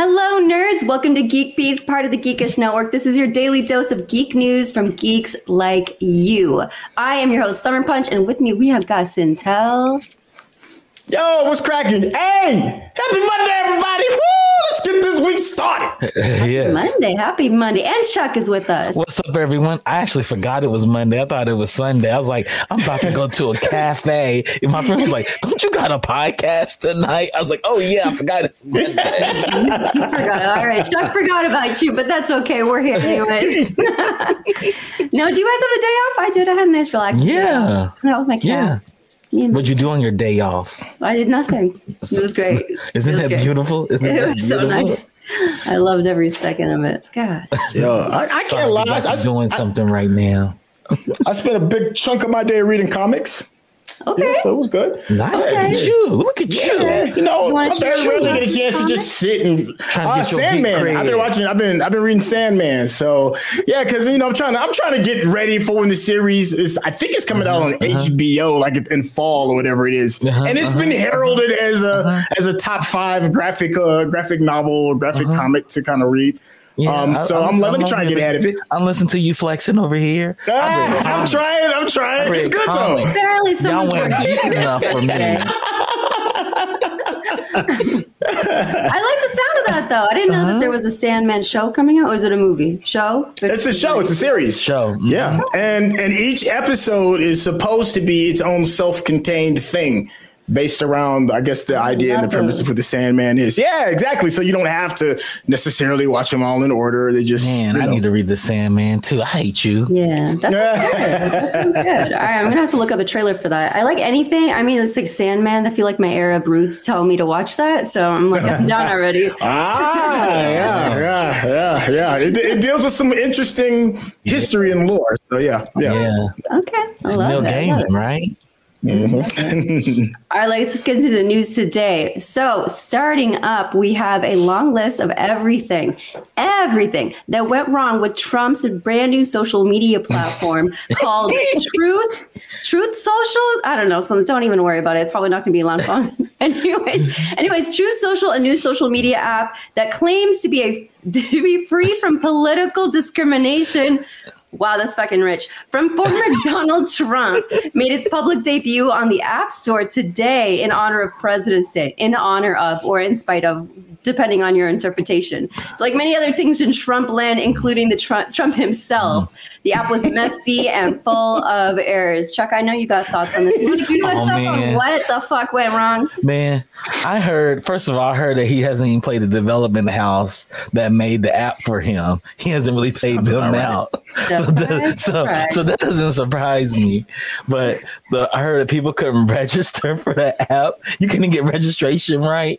Hello, nerds. Welcome to GeekBeast, part of the Geekish Network. This is your daily dose of geek news from geeks like you. I am your host, Summer Punch, and with me we have got Sintel. Yo, what's cracking? Hey, happy Monday, everybody! Woo! Let's get this week started. yes. Monday, happy Monday, and Chuck is with us. What's up, everyone? I actually forgot it was Monday. I thought it was Sunday. I was like, I'm about to go to a cafe, and my friend was like, "Don't you got a podcast tonight?" I was like, "Oh yeah, I forgot it's Monday." forgot. All right, Chuck forgot about you, but that's okay. We're here anyways. no, do you guys have a day off? I did. I had a nice relaxing. Yeah. That was my cat. Yeah. What'd you do on your day off? I did nothing. It was great. Isn't was that great. beautiful? Isn't it that was beautiful? so nice. I loved every second of it. God. Yo, I, I can't lie. you I'm doing I, something right now. I spent a big chunk of my day reading comics. Okay. Yeah, so it was good. Nice. Okay. Look at you. Look at Yeah, you. you know, You I share very rarely get a chance to just sit and Trying to uh, get Sandman. I've been watching. I've been I've been reading Sandman. So yeah, because you know I'm trying to I'm trying to get ready for when the series is. I think it's coming out on HBO like in fall or whatever it is. Uh-huh, and it's uh-huh. been heralded as a as a top five graphic uh, graphic novel or graphic comic to kind of read. Um, I- so I'm, let me try and get ahead of it. listening- I'm listening to you flexing over here. I read Ah, I'm trying. I'm trying. It's good comics. though. Apparently, Y'all someone's went working. deep enough for me. I like the sound of that though. I didn't know that there was a Sandman show coming out. Was it a movie? Show? It's a show. It's a series. Show. Mhm. Yeah, and and each episode is supposed to be its own self-contained thing, based around I guess the idea and the love premise of who the Sandman is. Yeah, exactly. So you don't have to necessarily watch them all in order. They just Man, you I need to read the Sandman too. I hate you. Yeah, that sounds good. That sounds good. All right, I'm gonna have to look up a trailer for that. I like anything. I mean, it's like Sandman. I feel like my Arab roots tell me to watch that, so I'm like, I'm down already. Ah, yeah, yeah, yeah, yeah. It, it deals with some interesting history and lore. So yeah, yeah. Yeah. Okay, I love Neil it. I love it. Gaiman, right? Mm-hmm. All right, let's just get into the news today. So, starting up, we have a long list of everything, everything that went wrong with Trump's brand new social media platform called Truth, Truth Social. I don't know, so don't even worry about it. It's probably not going to be long anyways, anyways, Truth Social, a new social media app that claims to be a to be free from political discrimination. Wow, that's fucking rich. From former Donald Trump made its public debut on the App Store today in honor of President's Day, in honor of or in spite of, depending on your interpretation. Like many other things in Trump land, including the Trump, Trump himself, mm. the app was messy and full of errors. Chuck, I know you got thoughts on this. You want to give us Oh, up on what the fuck went wrong? Man, I heard, first of all, I heard that he hasn't even played the development house that made the app for him. He hasn't really paid them out. So, that, so, so that doesn't surprise me. But the, I heard that people couldn't register for that app. You couldn't get registration right.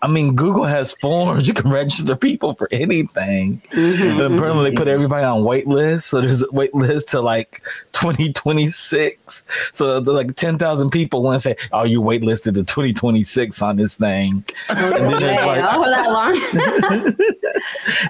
I mean, Google has forms. You can register people for anything. Mm-hmm. And apparently, they put everybody on wait list. So there's a wait list to like 2026. So there's like 10,000 people want to say, "Oh, you waitlisted to 2026 on this thing." And then there's like, that long?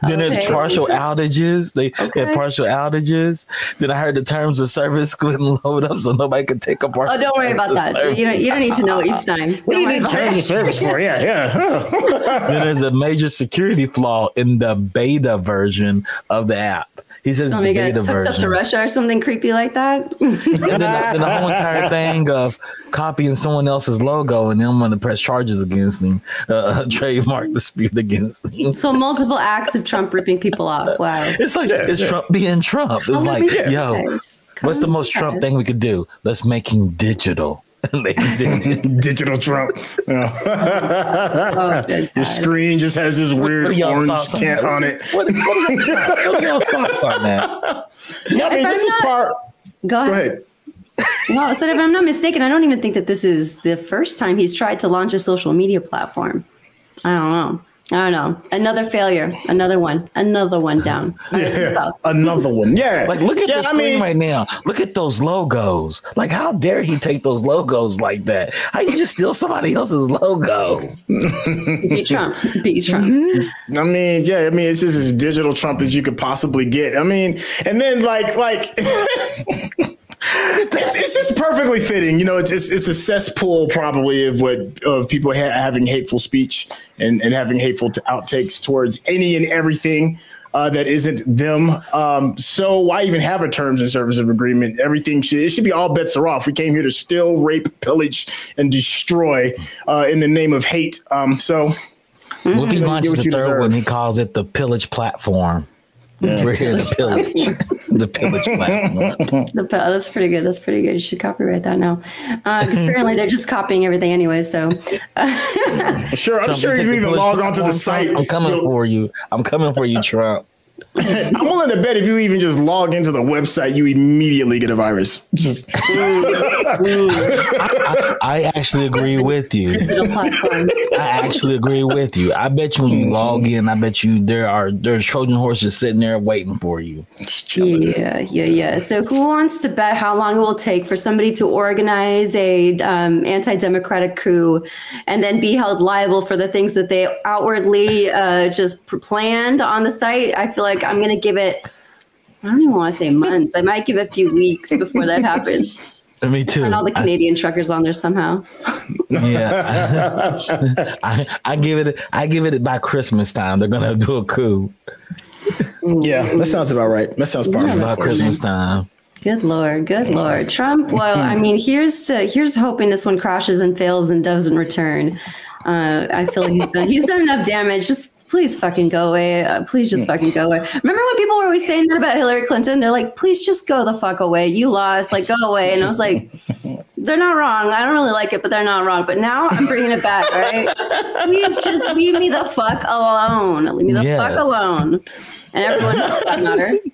then there's partial outages. They Okay. had partial outages. Then I heard the terms of service couldn't load up, so nobody could take a part. Oh, don't worry about that. You don't, you don't need to know what you've signed. What do Don't you worry need about terms of service for? Yeah, yeah. then there's a major security flaw in the beta version of the app. He says Oh the my god, beta hooks up to version. Russia or something creepy like that. and then the, then the whole entire thing of copying someone else's logo and then want to press charges against him, uh, a trademark dispute against him. so multiple acts of Trump ripping people off. Wow. It's like Yeah, it's yeah. Trump being Trump. It's like, yo, Guys, what's the most Trump thing we could do? Let's make him digital. And they did. Digital Trump. Yeah. Oh. oh, Your screen just has this weird orange thoughts on tint that? on it. What, what, are, what y'all's thoughts on that? No, I mean, if this I'm is not, part. go Go ahead. ahead. No, so if I'm not mistaken, I don't even think that this is the first time he's tried to launch a social media platform. I don't know. I don't know. Another failure. Another one. Another one down. How does it Yeah, another one. Yeah. Like, look at yeah, the screen right now. Look at those logos. Like, how dare he take those logos like that? How you just steal somebody else's logo? Beat Trump. Beat Trump. Mm-hmm. I mean, yeah, I mean, it's just as digital Trump as you could possibly get. I mean, and then like, like, it's, it's just perfectly fitting. You know, it's, it's it's a cesspool probably of what of people ha- having hateful speech and, and having hateful t- outtakes towards any and everything uh, that isn't them. Um, so why even have a terms and service of agreement? Everything should it should be all bets are off. We came here to steal, rape, pillage, and destroy uh, in the name of hate. Um, so. Well, if he launches the third deserve. one, he calls it the pillage platform. We're here to pillage. the pillage platform. The, oh, that's pretty good. That's pretty good. You should copyright that now. Uh, 'cause apparently, they're just copying everything anyway. So, Sure, I'm Trump, sure you if you even pillage log onto the site, I'm coming you'll- for you. I'm coming for you, Trump. I'm willing to bet if you even just log into the website, you immediately get a virus. Just- I actually agree with you. I actually agree with you. I bet you when you log in, I bet you there are there's Trojan horses sitting there waiting for you. Yeah, yeah, yeah. So, who wants to bet how long it will take for somebody to organize a um, anti-democratic coup and then be held liable for the things that they outwardly uh, just planned on the site? I feel like I'm going to give it. I don't even want to say months. I might give a few weeks before that happens. Me too. And all the I- Canadian truckers on there somehow. yeah, I, I give it. I give it by Christmas time. They're gonna do a coup Yeah, that sounds about right. That sounds by perfect. that's Christmas time. Good lord, good lord, Trump. Well, I mean, here's to here's hoping this one crashes and fails and doesn't return. Uh, I feel like he's done he's done enough damage. Just please fucking go away. Uh, please just fucking go away. Remember when people were always saying that about Hillary Clinton? They're like, please just go the fuck away. You lost. Like, go away. And I was like, they're not wrong. I don't really like it, but they're not wrong. But now I'm bringing it back. Right, please just leave me the fuck alone. Leave me the Yes. fuck alone. And everyone knows that matter.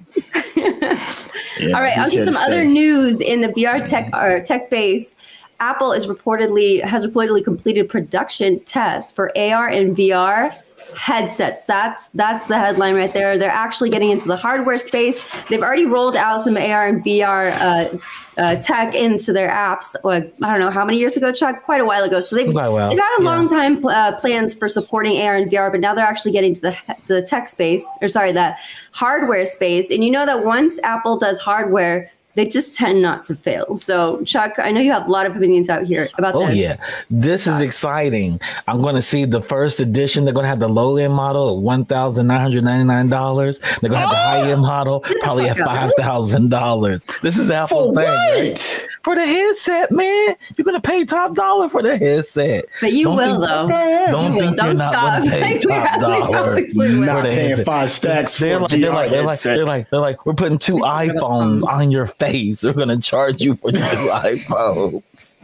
Yeah, All right, he's on to some to other news in the VR tech or tech space. Apple is reportedly has reportedly completed production tests for AR and VR headsets. That's that's the headline right there. They're actually getting into the hardware space. They've already rolled out some AR and VR uh, uh, tech into their apps. Like, I don't know how many years ago, Chuck, quite a while ago. So they've a they've had a yeah. long time uh, plans for supporting AR and VR, but now they're actually getting to the to the tech space or sorry, the hardware space. And you know that once Apple does hardware, they just tend not to fail. So, Chuck, I know you have a lot of opinions out here about Oh this. yeah, this is exciting. I'm going to see the first edition. They're going to have the low end model at one thousand nine hundred ninety nine dollars. They're going to have the oh! high end model probably at five thousand dollars. This is Apple's For thing right? What? for the headset, man. You're going to pay top dollar for the headset. But you Don't will, think- though. Don't You will. think you're Don't not stop. going to pay top dollar probably will. Not for the paying headset. five stacks They're a like, they're like, they're like, they're like, they're like, we're putting two iPhones on your face. We're gonna charge you for two iPhones.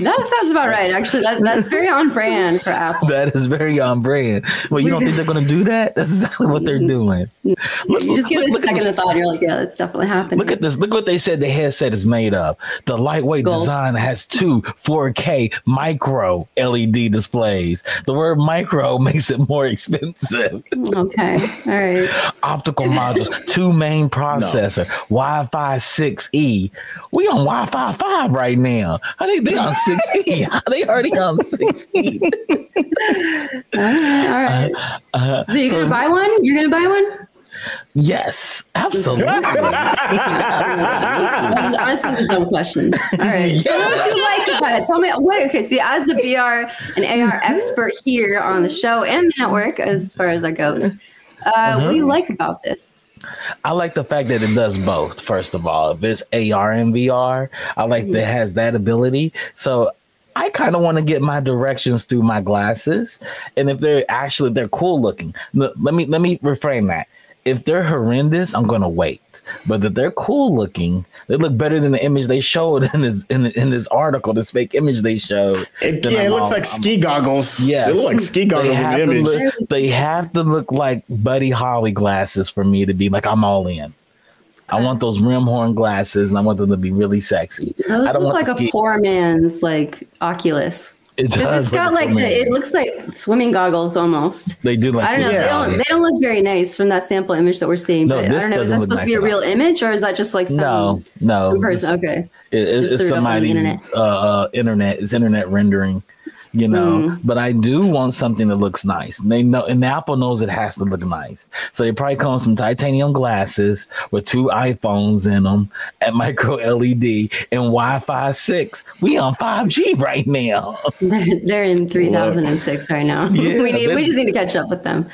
That sounds about right. Actually, that, that's very on brand for Apple. That is very on brand. Well, you don't think they're gonna do that? That's exactly what they're doing. Look, You just give it a look- look- second of thought. You're like, yeah, that's definitely happening. Look at this. Look what they said the headset is made of. The lightweight Gold. design has two 4K micro LED displays. The word micro makes it more expensive. Okay. All right. Optical modules, two main processor, Wi-Fi 6E. We on Wi-Fi 5 right now. How they, they on 6E? How they already on 6E? All right. All right. Uh, So you're so- gonna buy one? You're gonna buy one? Yes, absolutely. That's honestly it's a dumb question. All right. So what you like about it? Tell me what okay, see as the VR and AR expert here on the show and the network as far as that goes. Uh, What Uh-huh. do you like about this? I like the fact that it does both. First of all, if it's AR and VR, I like that it has that ability. So I kind of want to get my directions through my glasses, and if they're actually they're cool looking, let me let me reframe that. If they're horrendous, I'm gonna wait. But if they're cool looking, they look better than the image they showed in this in, in this article, this fake image they showed. It, yeah, it I'm looks all- like I'm- ski goggles. Yeah, it looks like ski goggles in the image. look, they have to look like Buddy Holly glasses for me to be like I'm all in. I want those rim horn glasses, and I want them to be really sexy. Those I don't look want like a ski- poor man's like Oculus. It does It's got like the, it looks like swimming goggles almost. they do like I don't know. They don't. They don't look very nice from that sample image that we're seeing. No, but I this don't know. Is that supposed to be nice a real image or is that just like some no, no. person? It's- Okay. it- it's, it's it the somebody's internet. uh, uh, internet. It's internet rendering. You know. Mm. But I do want something that looks nice. And they know, and Apple knows it has to look nice. So they probably come with some titanium glasses with two iPhones in them and micro LED and Wi-Fi six. We on five G right now. They're, they're in three thousand and six right now. Yeah, we need, we just need to catch up with them.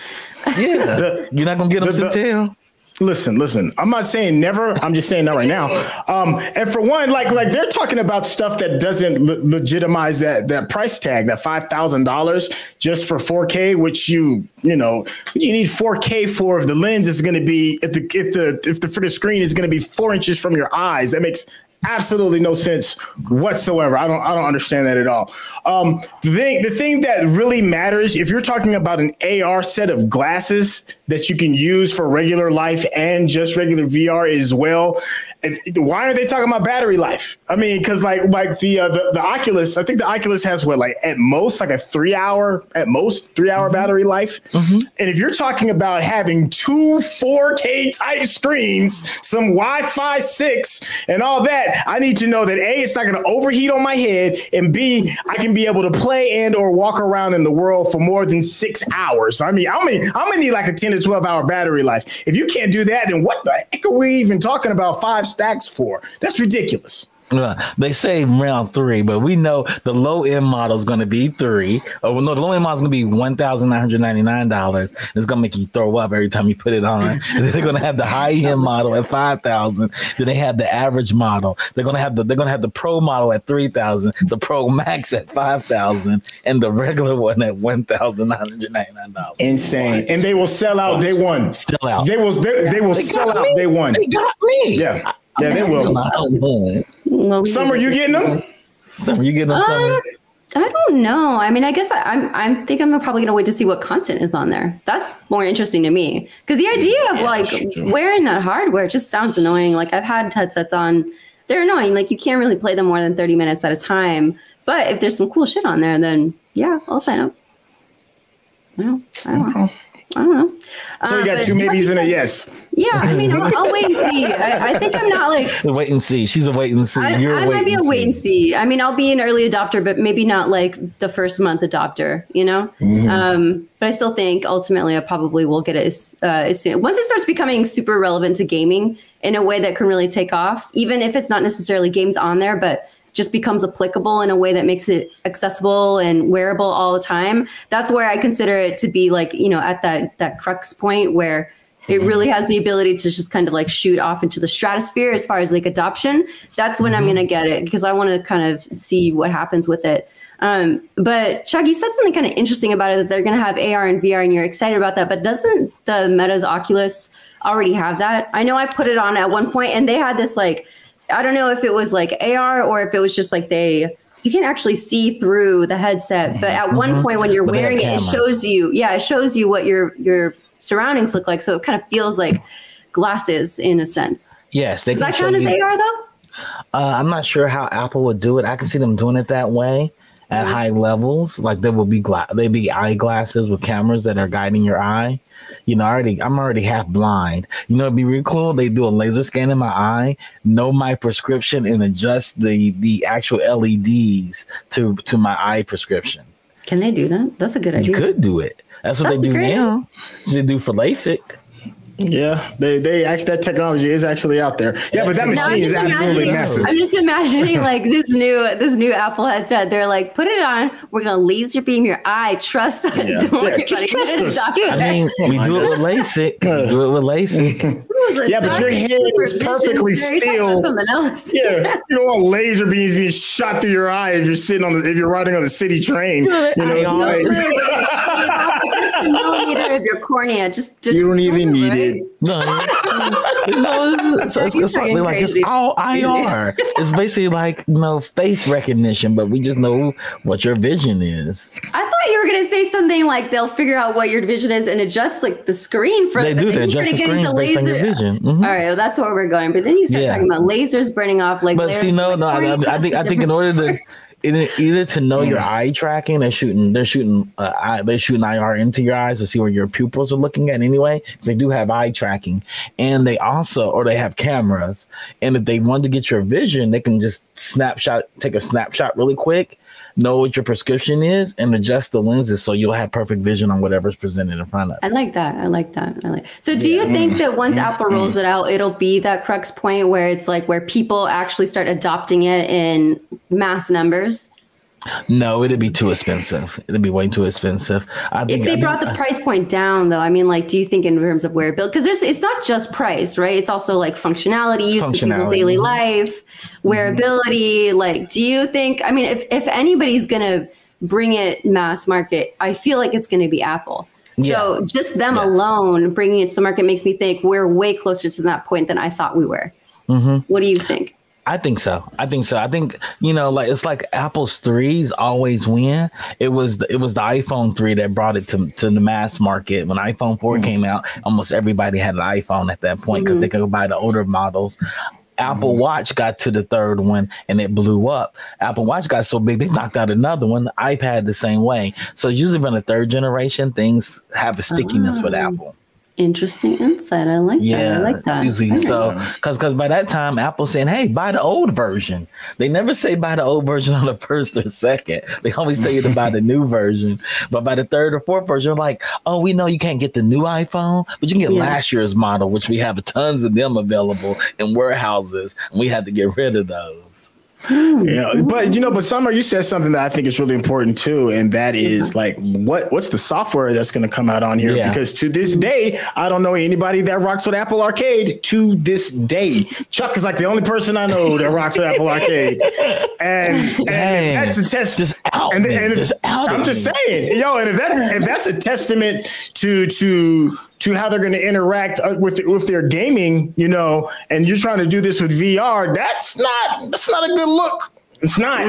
Yeah, the, you're not gonna get them to tell. Listen, listen. I'm not saying never. I'm just saying that right now. Um, and for one, like like they're talking about stuff that doesn't le- legitimize that that price tag, that five thousand dollars just for 4K, which you you know you need 4K for if the lens is going to be if the if the if the the screen is going to be four inches from your eyes. That makes absolutely no sense whatsoever. I don't I don't understand that at all. Um, the thing the thing that really matters if you're talking about an AR set of glasses that you can use for regular life and just regular VR as well if, why are they talking about battery life? I mean, because like like the, uh, the, the Oculus, I think the Oculus has what like at most like a three hour at most three hour mm-hmm. battery life. Mm-hmm. And if you're talking about having two 4K type screens, some Wi-Fi six, and all that, I need to know that a it's not going to overheat on my head, and b I can be able to play and or walk around in the world for more than six hours. I mean, I'm gonna, I'm gonna need like a ten to twelve hour battery life. If you can't do that, then what the heck are we even talking about five stacks for. That's ridiculous. They say round three, but we know the low end model is going to be three. Oh no, the low end model is going to be one thousand nine hundred ninety nine dollars. It's going to make you throw up every time you put it on. and then they're going to have the high end model at five thousand. Then they have the average model. They're going to have the they're going to have the pro model at three thousand, the pro max at five thousand, and the regular one at one thousand nine hundred ninety nine dollars. Insane, and they will sell out day one. Still out. They will. They, they will they sell out day one. They got me. Yeah. Yeah, they will. Well, Summer, you getting them? Summer, you getting them? Summer? Uh, I don't know. I mean, I guess I, am I'm think I'm probably gonna wait to see what content is on there. That's more interesting to me because the idea of yeah, like wearing that hardware just sounds annoying. Like I've had headsets on, they're annoying. Like you can't really play them more than 30 minutes at a time. But if there's some cool shit on there, then yeah, I'll sign up. Well, I don't know. I don't know. So you got uh, two maybes and a yes. Yeah, I mean, I'll, I'll wait and see. I, I, think I'm not like wait and see. She's a wait and see. You're I, I might be a wait and see. I mean, I'll be an early adopter, but maybe not like the first month adopter. You know, mm-hmm. um, but I still think ultimately I probably will get it as, uh, as soon once it starts becoming super relevant to gaming in a way that can really take off. Even if it's not necessarily games on there, but just becomes applicable in a way that makes it accessible and wearable all the time that's where i consider it to be like you know at that that crux point where it mm-hmm. really has the ability to just kind of like shoot off into the stratosphere as far as like adoption that's when i'm mm-hmm. going to get it because i want to kind of see what happens with it um, but Chuck, you said something kind of interesting about it that they're going to have AR and VR, and you're excited about that. But doesn't the Meta's Oculus already have that? I know I put it on at one point, and they had this like I don't know if it was like AR or if it was just like they so you can't actually see through the headset. But at mm-hmm. one point when you're wearing it, it shows you, yeah, it shows you what your your surroundings look like. So it kind of feels like glasses in a sense. Yes, they Does that count as you, AR though? Uh, I'm not sure how Apple would do it. I can see them doing it that way at mm-hmm. high levels. Like there will be gla- they be eyeglasses with cameras that are guiding your eye you know, already I'm already half blind. You know, it'd be really cool. They do a laser scan in my eye, know my prescription, and adjust the the actual LEDs to to my eye prescription. Can they do that? That's a good idea. You could do it. That's what That's they do now. That's they do for LASIK. Yeah, they they actually that technology is actually out there. Yeah, but that machine is absolutely massive. I'm just imagining like this new this new Apple headset. They're like, put it on. We're gonna laser beam your eye. Trust us. Yeah. Don't worry yeah, trust us. I mean, we do it with LASIK. We do it with LASIK. yeah, but your head is perfectly still. Something else. Yeah, you don't want laser beams being shot through your eye if you're sitting on the if you're riding on the city train. You know, it's like a millimeter of your cornea. Just, just you don't even need it. No, no, it's, it's, it's something like it's all IR. It's basically like you know face recognition, but we just know what your vision is. I thought you were gonna say something like they'll figure out what your vision is and adjust like the screen for. They do. They adjust the screen based on your vision. Mm-hmm. All right, well, that's where we're going. But then you start yeah. talking about lasers burning off like. But see, no, like, no, I, I, think I think in order to either, either to know your eye tracking, they're shooting they're shooting uh, they're shooting IR into your eyes to see where your pupils are looking at anyway. Because they do have eye tracking, and they also or they have cameras. And if they want to get your vision, they can just snapshot take a snapshot really quick. Know what your prescription is and adjust the lenses so you'll have perfect vision on whatever's presented in front of you. I like that. I like that. I like. So, do you think that once Apple rolls it out, it'll be that crux point where it's like where people actually start adopting it in mass numbers? No, it'd be too expensive. It'd be way too expensive. I think If they I brought think- the price point down, though, I mean, like, do you think in terms of wearability? Because there's, it's not just price, right? It's also like functionality, use of people's daily life, wearability. Like, do you think? I mean, if if anybody's gonna bring it mass market, I feel like it's gonna be Apple. So just them alone bringing it to the market makes me think we're way closer to that point than I thought we were. Mm-hmm. What do you think? I think so. I think so. I think you know, like it's like Apple's threes always win. It was the, it was the iPhone three that brought it to to the mass market. When iPhone 4 mm-hmm. came out, almost everybody had an iPhone at that point because they mm-hmm. could buy the older models. Apple mm-hmm. Watch got to the third one and it blew up. Apple Watch got so big they knocked out another one. The iPad the same way. So usually from the third generation, things have a stickiness with Apple. Interesting insight. I like that. Yeah, I like that. usually so because because by that time Apple's saying, "Hey, buy the old version." They never say buy the old version on the first or second. They always tell you to buy the new version. But by the third or fourth version, like, "Oh, we know you can't get the new iPhone, but you can get Yeah. last year's model, which we have tons of them available in warehouses, and we had to get rid of those." Hmm. Yeah, but you know, but Summer, you said something that I think is really important too, and that is like what what's the software that's going to come out on here? Yeah. Because to this hmm. day, I don't know anybody that rocks with Apple Arcade. To this day, Chuck is like the only person I know that rocks with Apple Arcade, and, and that's a test. Just out and, and if- Just out I'm just me. saying, yo, and if that's if that's a testament to to to how they're going to interact uh, with with their gaming, you know, and you're trying to do this with VR, that's not that's not a good look. It's not.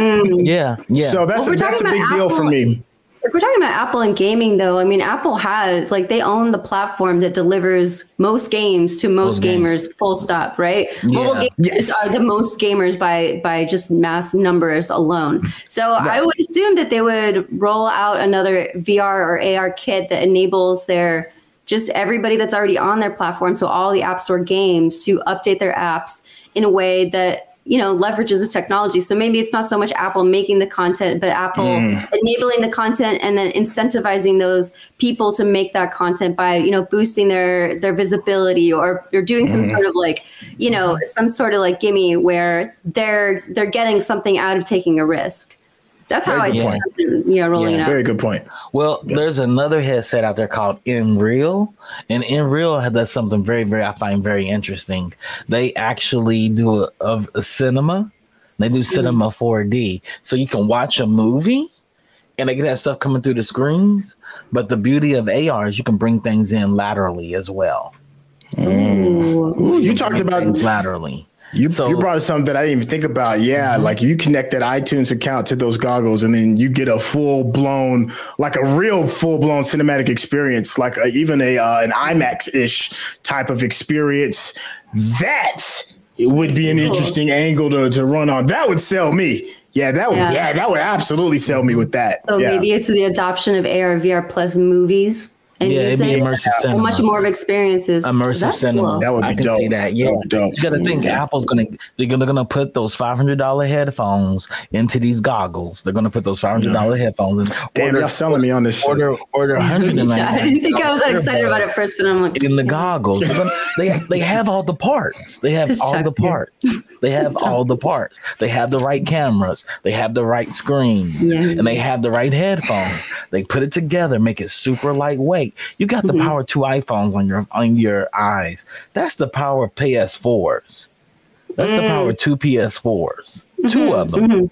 Yeah, yeah. So that's Well, a, that's a big about deal for me. If we're talking about Apple and gaming, though, I mean, Apple has like they own the platform that delivers most games to most Most games. gamers. Full stop. Right? Mobile Yeah. games Yes. are the most gamers by by just mass numbers alone. So I would assume that they would roll out another VR or AR kit that enables their just everybody that's already on their platform, so all the App Store games, to update their apps in a way that you know leverages the technology. So maybe it's not so much Apple making the content, but Apple mm. enabling the content and then incentivizing those people to make that content by you know boosting their their visibility or or doing some mm-hmm. sort of like you know some sort of like gimme where they're they're getting something out of taking a risk. That's how I Very think, good it's, you know, rolling Yeah. it out. Very good point. Well, there's another headset out there called Nreal, and Nreal does something very, very I find very interesting. They actually do a, of a cinema. They do mm-hmm. cinema 4D, so you can watch a movie, and they get that stuff coming through the screens. But the beauty of AR is you can bring things in laterally as well. Ooh. Ooh, you talked about laterally. You, So- you brought up something that I didn't even think about. Yeah, like you connect that iTunes account to those goggles, and then you get a full blown, like a real full blown cinematic experience, like a, even a uh, an IMAX ish type of experience. That would be an cool. interesting angle to, to run on. That would sell me. Yeah, that would. Yeah. Yeah, that would absolutely sell me with that. So yeah. maybe it's the adoption of AR, VR plus movies and Yeah, it'd be music. immersive cinema. much more of experiences. immersive That's cinema. cool. That would be I can dope. see that. Yeah, That would be dope. you got to think Apple's gonna they're gonna, they're gonna put those five hundred dollar headphones into these goggles. They're gonna put those five hundred dollar headphones in. Damn, order, y'all selling me on this shit. order order hundred Yeah, I didn't think I was that excited about it first, but I'm like, in the goggles. They're gonna- they they have all the parts. They have This all the parts. They have all the parts. They have the right cameras. They have the right screens, Yeah. and they have the right headphones. They put it together, make it super lightweight. You got the Mhm. power of two iPhones on your on your eyes. That's the power of PS4s. That's the power of two PS4s. Two of them. mhm.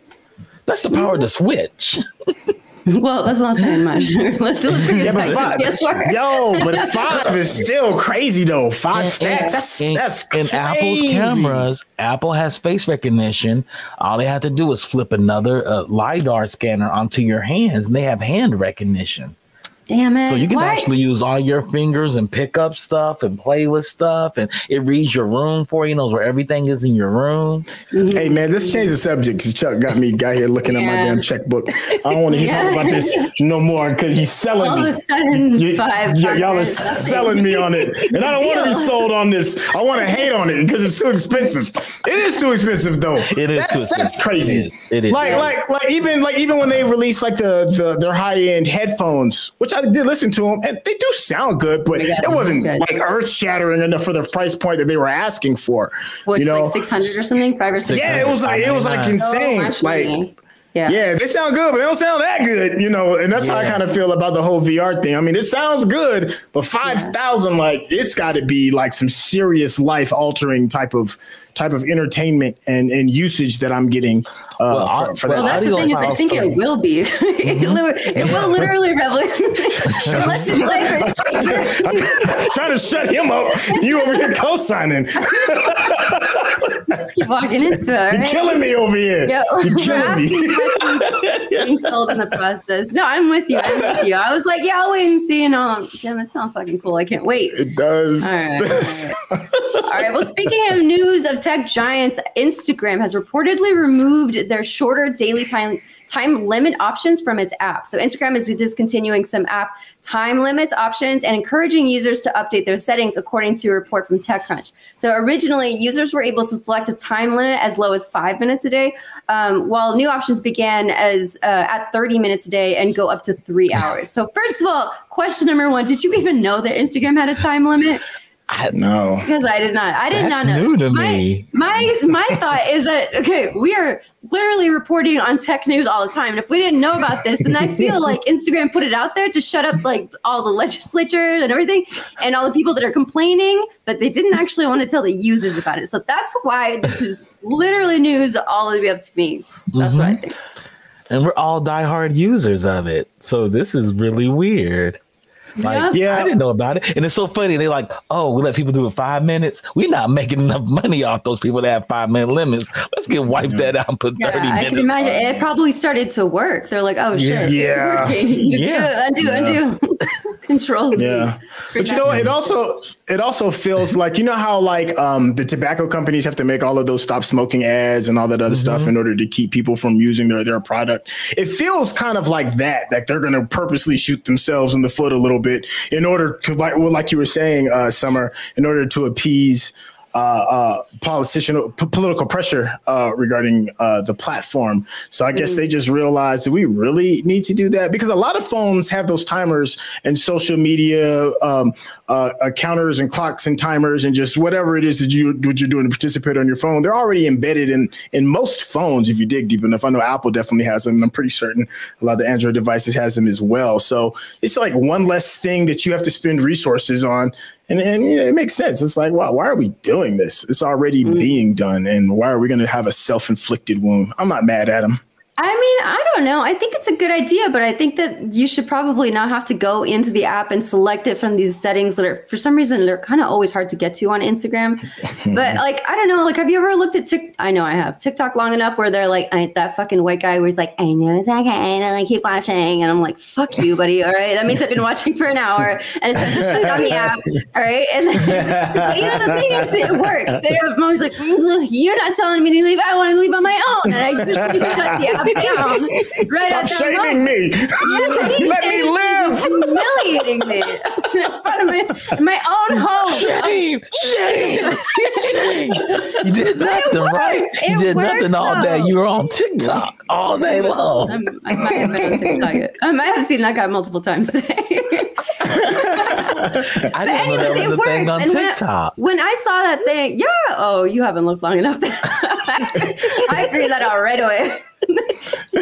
That's the power of the Switch. Well, that's not saying much. let's let's figure Yeah, it but out. five, Yes, sure. yo, but five is still crazy though. Five And- stacks. That's and- that's and. Apple's cameras. Apple has face recognition. All they have to do is flip another uh, lidar scanner onto your hands, and they have hand recognition. Damn it! So you can Why- actually use all your fingers and pick up stuff and play with stuff, and it reads your room for you, knows where everything is in your room. Hey man, let's change the subject. 'cause Chuck got me got here looking at my damn checkbook. I don't want to hear Yeah. talk about this no more because he's selling all me. of a sudden Y- five. y- y'all are selling me on it, and I don't want to be sold on this. I want to hate on it because it's too expensive. It is too expensive, though. It is that's, too That's crazy. It is. It is. Like, Yes. like, like even like even when they release like the, the their high end headphones, which I did listen to them, and they do sound good, but Yeah, it wasn't good. like earth shattering enough for the price point that they were asking for. What's you know, like six hundred or something, five or six. yeah, it was like it was like insane. much like. Yeah. yeah, they sound good, but they don't sound that good, you know. And that's how I kind of feel about the whole VR thing. I mean, it sounds good, but five thousand, like, it's got to be like some serious life altering type of type of entertainment and and usage that I'm getting uh, Well, for, for well, Well, that. that's the thing is, I think it will be. it, li- it will literally revolutionize. Unless like, Trying to shut him up, you over here co-signing. just keep walking into it. You're Right? killing me over here. Yeah, You're killing me. being sold in the process. No, I'm with you. I'm with you. I was like, yeah, I'll wait and see. And um, damn, it sounds fucking cool. I can't wait. It does. All right, all right. All right. Well, speaking of news of tech giants, Instagram has reportedly removed their shorter daily time time limit options from its app. So Instagram is discontinuing some app time limits options and encouraging users to update their settings, according to a report from TechCrunch. So originally, users were able to select a time limit as low as five minutes a day, um, while new options began as uh, at 30 minutes a day and go up to three hours. So first of all, question number one: Did you even know that Instagram had a time limit? No. Because I did not. I did That's not know. new to my, me. My my thought is that okay, we are literally reporting on tech news all the time. And if we didn't know about this, then I feel like Instagram put it out there to shut up like all the legislature and everything and all the people that are complaining, but they didn't actually want to tell the users about it. So that's why this is literally news all the way up to me. That's what I Mm-hmm. think. and we're all diehard users of it. So this is really weird. Like, Yeah. I didn't know about it, and it's so funny. They're like, "Oh, we let people do it five minutes. We're not making enough money off those people that have five minute limits. Let's get wiped that out and put Yeah, thirty I minutes." can imagine it probably started to work. They're like, oh Yeah. shit, Yeah. it's working. Yeah. undo, undo. Control Z. Yeah. But you know what? It also it also feels like you know how like um the tobacco companies have to make all of those stop smoking ads and all that other stuff in order to keep people from using their, their product. It feels kind of like that, like they're gonna purposely shoot themselves in the foot a little bit in order to like well, like you were saying, uh, Summer, in order to appease uh, uh, politician p- political pressure uh, regarding uh, the platform. So I guess they just realized that we really need to do that because a lot of phones have those timers and social media um, uh, uh, counters and clocks and timers and just whatever it is that you what you're doing to participate on your phone. They're already embedded in in most phones if you dig deep enough. I know Apple definitely has them. and I'm pretty certain a lot of the Android devices has them as well. So it's like one less thing that you have to spend resources on. And, and you know, it makes sense. It's like, wow, why are we doing this? It's already mm. being done. And why are we going to have a self inflicted wound? I'm not mad at him. I mean, I don't know. I think it's a good idea, but I think that you should probably not have to go into the app and select it from these settings that are, for some reason, they're kind of always hard to get to on Instagram. but like, I don't know. Like, have you ever looked at Tik? I know I have TikTok long enough where they're like, I, that fucking white guy he's like, I know it's okay, and I keep watching, and I'm like, fuck you, buddy. All right, that means I've been watching for an hour, and it's just click on the app. All right, and then, but, you know the thing is, it works. I'm always like, "Mm, you're not telling me to leave. I want to leave on my own, and I usually shut the app down right Stop at that shaming moment. me. Let me live. Humiliating me in front of my, my own home. Shame, shame, shame. You did nothing, right? works. You It did works, nothing all day. You were on TikTok all day long. I'm, I might have been on TikTok. Um, I might have seen that guy multiple times today. I didn't know anyways, that was it a thing on And when I- TikTok. when I saw that thing, yeah. Oh, you haven't looked long enough. I figured that out right away.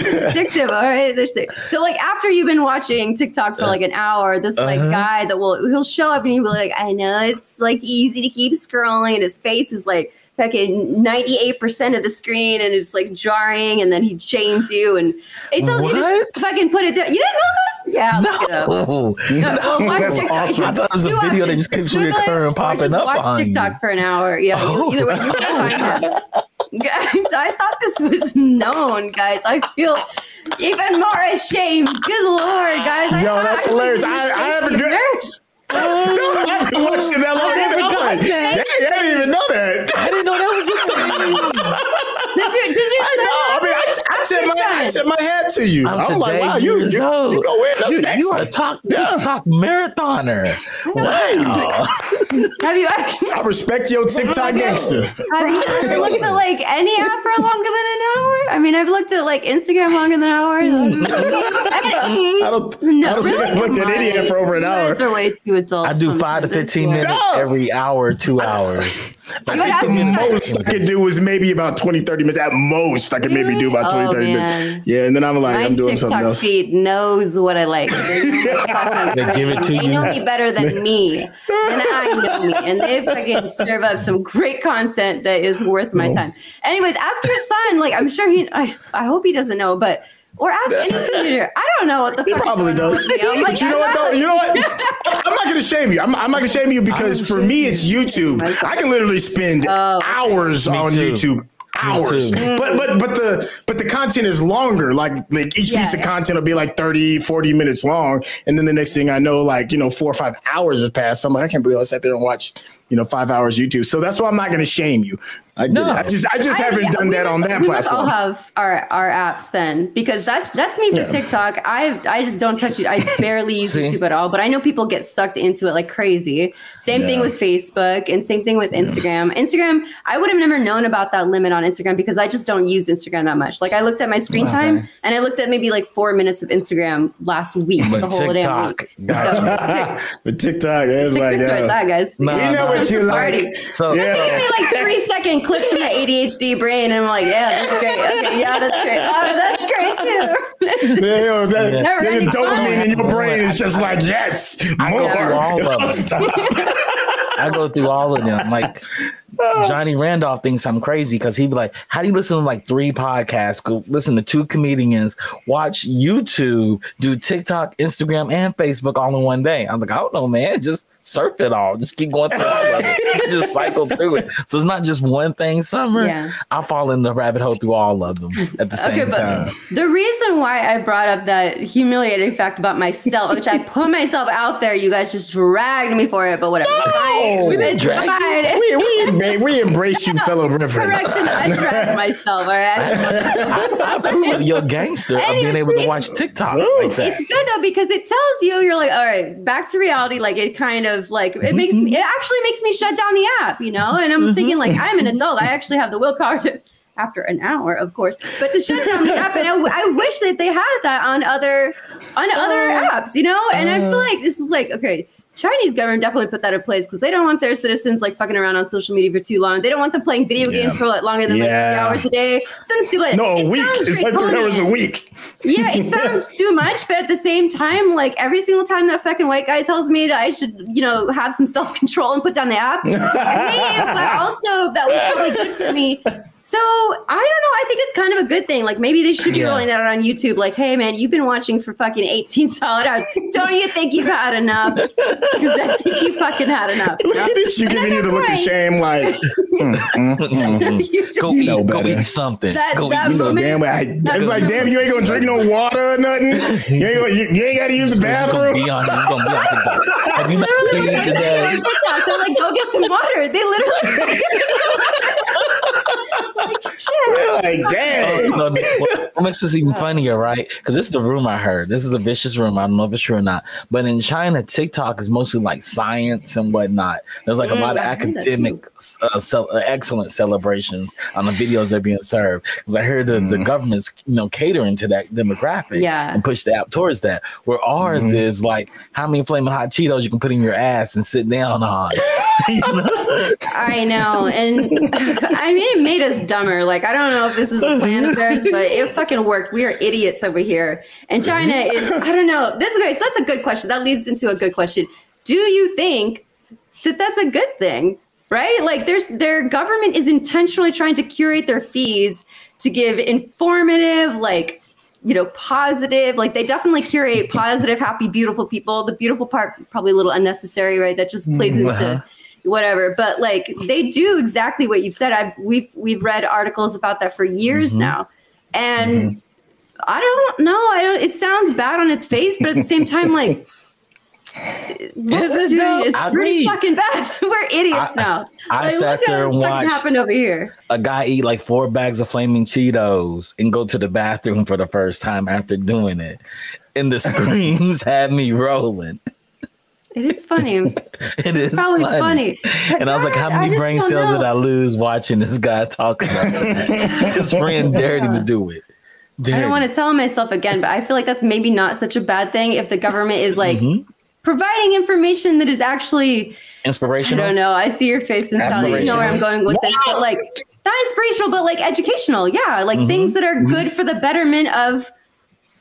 Addictive, all right. There's so like after you've been watching TikTok for like an hour, this like Uh-huh. guy that will he'll show up and he'll be like, I know it's like easy to keep scrolling, and his face is like fucking ninety eight percent of the screen, and it's like jarring, and then he chains you, and he tells you to What? fucking put it down. You didn't know this? Yeah, look it up. No. No, well, That's TikTok. awesome. I thought it was a video that just keeps it reoccurring, popping up watch TikTok you. for an hour. Yeah, Oh. either way, you can find it. Guys, I thought this was known, guys. I feel Even more ashamed. Good lord, guys. I Yo, thought that's I was hilarious. a I- I haven't safety got- nurse. No, I haven't watched it that long oh, either. I was like, dang, I didn't even know that. I didn't know that was a thing. Does your, does your I son know. I mean, I, have- I, ask tip your my, I son. tip my hat to you. I'm I'm like, wow, you, years you, old. you go in. That's You, you are a excellent. talk Yeah. TikTok marathoner. Wow. Have you actually I respect your TikTok gangster. have you ever looked at like any app for longer than an hour? I mean, I've looked at like Instagram longer than an hour. I don't, No, I don't think? I've looked at any app for over an hour. guys are way too adult. I do five to 15 minutes No. every hour, two hours. I think the most I could do is maybe about 20, 30 minutes. At most, I could maybe do about 20, Oh, 30 man. minutes. Yeah, and then I'm like, My I'm doing something else. feed knows what I like. They, know They give it to they you. know me better than me, than I know me, and they fucking serve up some great content that is worth my time. Anyways, ask your son. Like, I'm sure he. I, I hope he doesn't know, but or ask any teenager. I don't know what the He fuck. is probably going on does. with me. I'm like, but you know what though? You know what? I'm not gonna shame you. I'm, I'm not gonna shame you because for me it's YouTube. Oh, I can literally spend Oh, hours on too. YouTube. Hours. But but but the but the content is longer. Like like each Yeah, piece of yeah. content will be like 30, 40 minutes long. And then the next thing I know, like, you know, four or five hours have passed. I'm like, I can't believe I sat there and watched, you know, five hours YouTube. So that's why I'm not gonna shame you. I. No. I just I just I- haven't yeah, done we that on must- that we must all have our our apps then, because that's that's me for Yeah. TikTok. I I just don't touch it. I barely use YouTube at all. But I know people get sucked into it like crazy. Same thing with Facebook, and same thing with Instagram. Instagram, I would have never known about that limit on Instagram because I just don't use Instagram that much. Like I looked at my screen Okay. time, and I looked at maybe like four minutes of Instagram last week, But the whole damn TikTok, week. So, But TikTok, is like TikTok's yeah. at, guys. Nah, We know what you Party. like. So, Yeah. Give me like three second clips from my ADHD brain, and I'm like, yeah, that's great. Okay, yeah, that's great. Oh, that's great too. Yeah, yo, that, Yeah. Never the ending dopamine in your brain is just like yes, I go through all more. of them. I go through all of them. Like Johnny Randolph thinks I'm crazy because he'd be like, How do you listen to like three podcasts? Go listen to two comedians, watch YouTube, do TikTok, Instagram, and Facebook all in one day. I'm like, I don't know, man. Just surf it all. Just keep going through all of it. Just cycle through it. So it's not just one thing, Summer. Yeah. I fall in the rabbit hole through all of them at the same but time. the reason why I brought up that humiliating fact about myself, which I put myself out there, you guys just dragged me for it, but whatever. Fine. we didn't drag we, we, embra- we embrace you, fellow brethren. Correction, I dragged myself, all right? I approve your gangster of being able to watch TikTok like that. It's good though because it tells you you're like, all right, back to reality. Like it kind of like it makes me. It actually makes me shut down the app, you know. And I'm thinking like mm-hmm. I'm an adult. I actually have the willpower to. After an hour, of course, but to shut down the app, and I, I wish that they had that on other on other oh. apps, you know. And I feel oh. like this is like okay, Chinese government definitely put that in place because they don't want their citizens like fucking around on social media for too long. They don't want them playing video Yeah. games for like longer than Yeah. like three hours a day. Some stupid. No, It a week. It's like three hours a week. Yeah, it sounds too much, but at the same time, like every single time that fucking white guy tells me that I should, you know, have some self control and put down the app, I hate him, but also that was probably good for me. So I don't know. I think it's kind of a good thing. Like maybe they should be Yeah. rolling that out on YouTube. Like, hey man, you've been watching for fucking 18 solid hours. Don't you think you've had enough? Because I think you fucking had enough. Look at this. You giving you the look of shame, like mm, mm, mm. You just- Go eat, know go eat something. That- go that eat You know, damn. I, That's it's like, damn, you ain't gonna drink no water or nothing. You ain't gonna, you, you ain't got to use the It's be bathroom. on. Gonna be on TikTok. Have you not Literally, seen like, it today? they're like, go get some water. They literally. like, shit. Like, damn. Oh, no, what, what makes this even funnier, right? Because this is the rumor I heard. This is a vicious rumor. I don't know if it's true or not. But in China, TikTok is mostly like science and whatnot. There's like a Mm, lot of I academic, uh, cel- uh, excellent celebrations on the videos that are being served. Because I heard the, the government's you know catering to that demographic Yeah. and push the app towards that. Where ours Mhm. is like how many flaming hot Cheetos you can put in your ass and sit down on. You know? I know, and I mean, it made us dumber. Like, I don't know if this is a plan of theirs, but it fucking worked. We are idiots over here, and China is. I don't know. This okay. So that's a good question. That leads into a good question. Do you think that that's a good thing? Right? Like, there's their government is intentionally trying to curate their feeds to give informative, like you know, positive. Like they definitely curate positive, happy, beautiful people. The beautiful part probably a little unnecessary, right? That just plays into Uh-huh. Whatever. But like they do exactly what you've said. I've we've we've read articles about that for years Mhm. now, and I don't know. I don't. It sounds bad on its face, but at the same time, like. what Is it though? is I pretty mean, fucking bad. We're idiots I- now. I Like, sat there and watched- happened over here. a guy eat like four bags of flaming Cheetos and go to the bathroom for the first time after doing it. And the screams had me rolling. It is funny. It is Probably funny. funny. And I was like, how many brain cells know. did I lose watching this guy talk about? His friend dared him to do it. I don't want to tell myself again, but I feel like that's maybe not such a bad thing if the government is like Mm-hmm. providing information that is actually inspirational. I don't know. I see your face and tell you, know where I'm going with this, but like not inspirational, but like educational. Yeah, like things that are good for the betterment of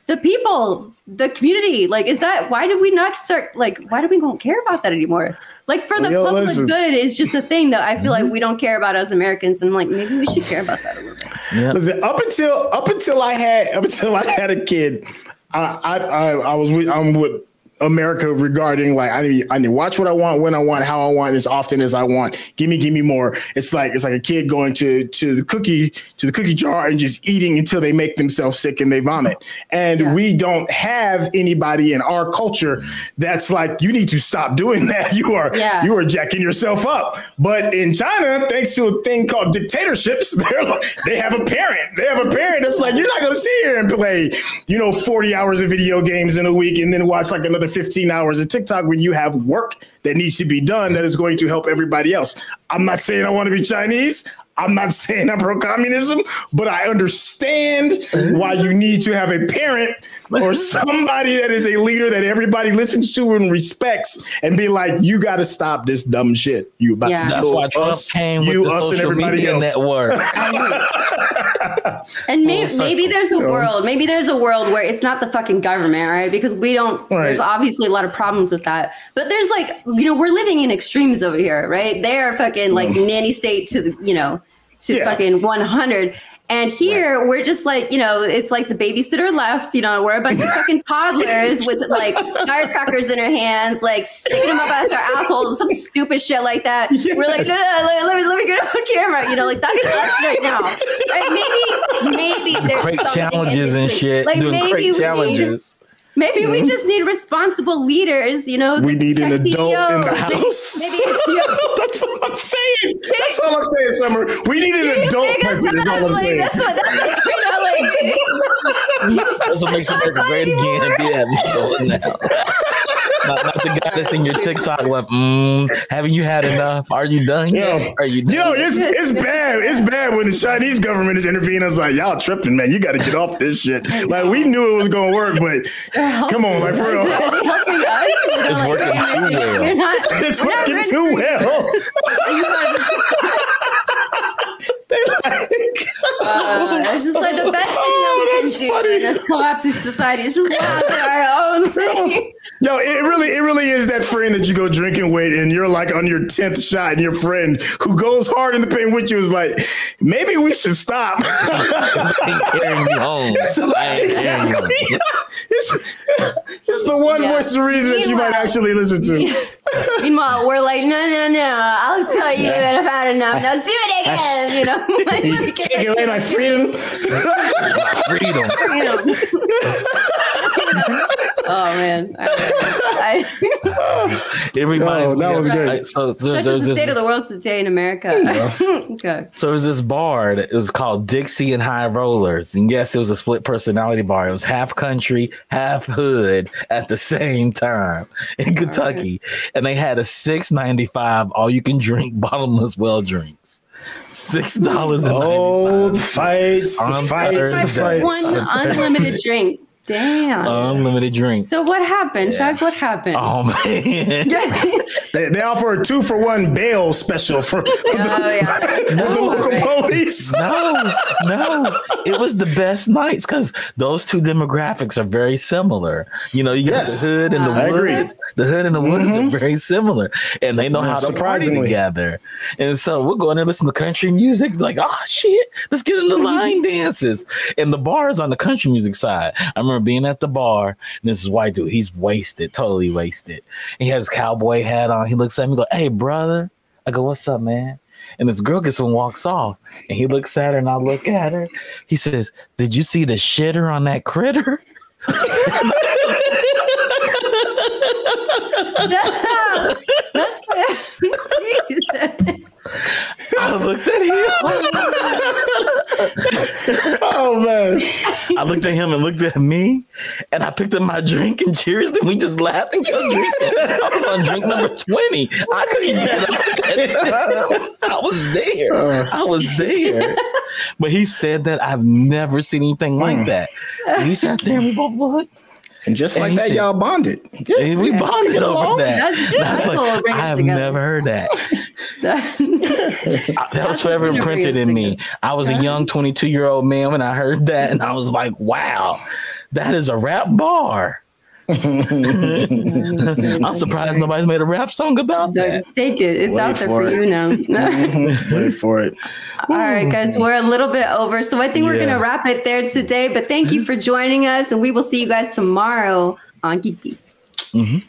the people, the community. Like, is that why did we not start? Like, why do we don't care about that anymore? Like, for the Yo, public listen. good is just a thing that I feel like mm-hmm. we don't care about as Americans, and I'm like maybe we should care about that a little bit. Yeah. Listen, up until up until I had up until I had a kid, I I I, I was with I'm with America regarding like I need I need to watch what I want, when I want, how I want, as often as I want. Give me, give me more. It's like it's like a kid going to to the cookie to the cookie jar and just eating until they make themselves sick and they vomit. And Yeah. we don't have anybody in our culture that's like you need to stop doing that. You are Yeah. you are jacking yourself up. But in China, thanks to a thing called dictatorships, they're like, they have a parent. They have a parent that's like, you're not gonna sit here and play, you know, 40 hours of video games in a week and then watch like another 15 hours of TikTok when you have work that needs to be done that is going to help everybody else. I'm not saying I want to be Chinese. I'm not saying I'm pro communism, but I understand why you need to have a parent or somebody that is a leader that everybody listens to and respects and be like, you got to stop this dumb shit. You about Yeah. to That's kill why Trump us, came you, the us, and social everybody media else. network. And may, circle, maybe there's a know? world, maybe there's a world where it's not the fucking government, right? Because we don't, Right. there's obviously a lot of problems with that. But there's like, you know, we're living in extremes over here, right? They are fucking like mm. nanny state to the, you know, to Yeah. fucking 100. And here we're just like, you know, it's like the babysitter left, you know, we're a bunch of fucking toddlers with like firecrackers in our hands, like sticking them up as our assholes, some stupid shit like that. We're like, Yes. no, no, let, let me let me get on camera, you know, like that's us right now. Right? Maybe maybe there's Great challenges and shit. Like doing maybe great challenges. Maybe we just need responsible leaders, you know. We the need an tech adult in the house. Maybe, maybe That's what I'm saying. That's all I'm saying, Summer. We need an adult president. Is all I'm saying. That's what that's what's you know, like. That's what makes America great again. Yeah, now. Not, not the guy that's in your TikTok like, mm, haven't you had enough? Are you done yet? Yo, Are you done? Yo, it's it's bad. It's bad when the Chinese government is intervening. It's like y'all tripping, man. You got to get off this shit. Like we knew it was gonna work, but come on, like for real, Are they helping us? It's like, working too well. Not, it's working too well. you Uh, it's just like the best thing Oh, that we can do funny. in this collapsing society. It's just laugh at our own thing. Yo, it really, it really is that friend that you go drinking with, and you're like on your tenth shot, and your friend who goes hard in the paint with you is like, maybe we should stop. carrying me home. It's like, I ain't carrying you exactly. home. It's, it's the one Yeah. voice of reason that you might actually listen to. Meanwhile, we're like, no, no, no. I'll tell you that I've had enough. Now do it again. You know, like, let me get Take that away my freedom. Freedom. freedom. oh man, I, I, It reminds Oh, me. that was of- great. like, So there's, such there's is the this state of the world today in America. okay. So there was this bar that it was called Dixie and High Rollers. And yes, it was a split personality bar. It was half country, half hood at the same time in Kentucky. And they had a six ninety five all you can drink bottomless well drinks. Six dollars and Oh, the fights, the On fights, the fights. One unlimited drink. Damn. unlimited drinks. so what happened, Chuck? What happened? Oh man. They, they offer a two for one bail special for, for Oh, the, yeah. for the local right. police. no, no. It was the best nights because those two demographics are very similar. You know, you got Yes. the hood and the I agree. woods. The hood and the woods Mhm. are very similar, and they know how to party together. And so we're going to listen to country music. Like, oh shit, let's get into line dances. And the bar is on the country music side. I remember being at the bar, and this is white dude. He's wasted, totally wasted. And he has cowboy hat on. He looks at me, go, "Hey, brother." I go, "What's up, man?" And this girl gets and walks off. And he looks at her and I look at her. He says, Did you see the shitter on that critter? That's I looked at him. Oh man. I looked at him and looked at me, and I picked up my drink and cheers, and we just laughed and kept drinking. I was on drink number 20. I couldn't get up at that time. I was there. Uh, I was there. But he said that I've never seen anything like mm. that. And he sat there and we both looked. And just like that, Anything. y'all bonded. And we bonded over that. That's good. I That's like, what will bring us I have together. never heard that. That- that was forever imprinted in me. I was a young 22 year old man when I heard that, and I was like, wow, that is a rap bar. I'm surprised nobody's made a rap song about that. Take it. It's Wait out there for for it. you now. Wait for it. All right, guys, we're a little bit over. So I think we're going to wrap it there today. But thank you for joining us. And we will see you guys tomorrow on GeekBeast. Mhm.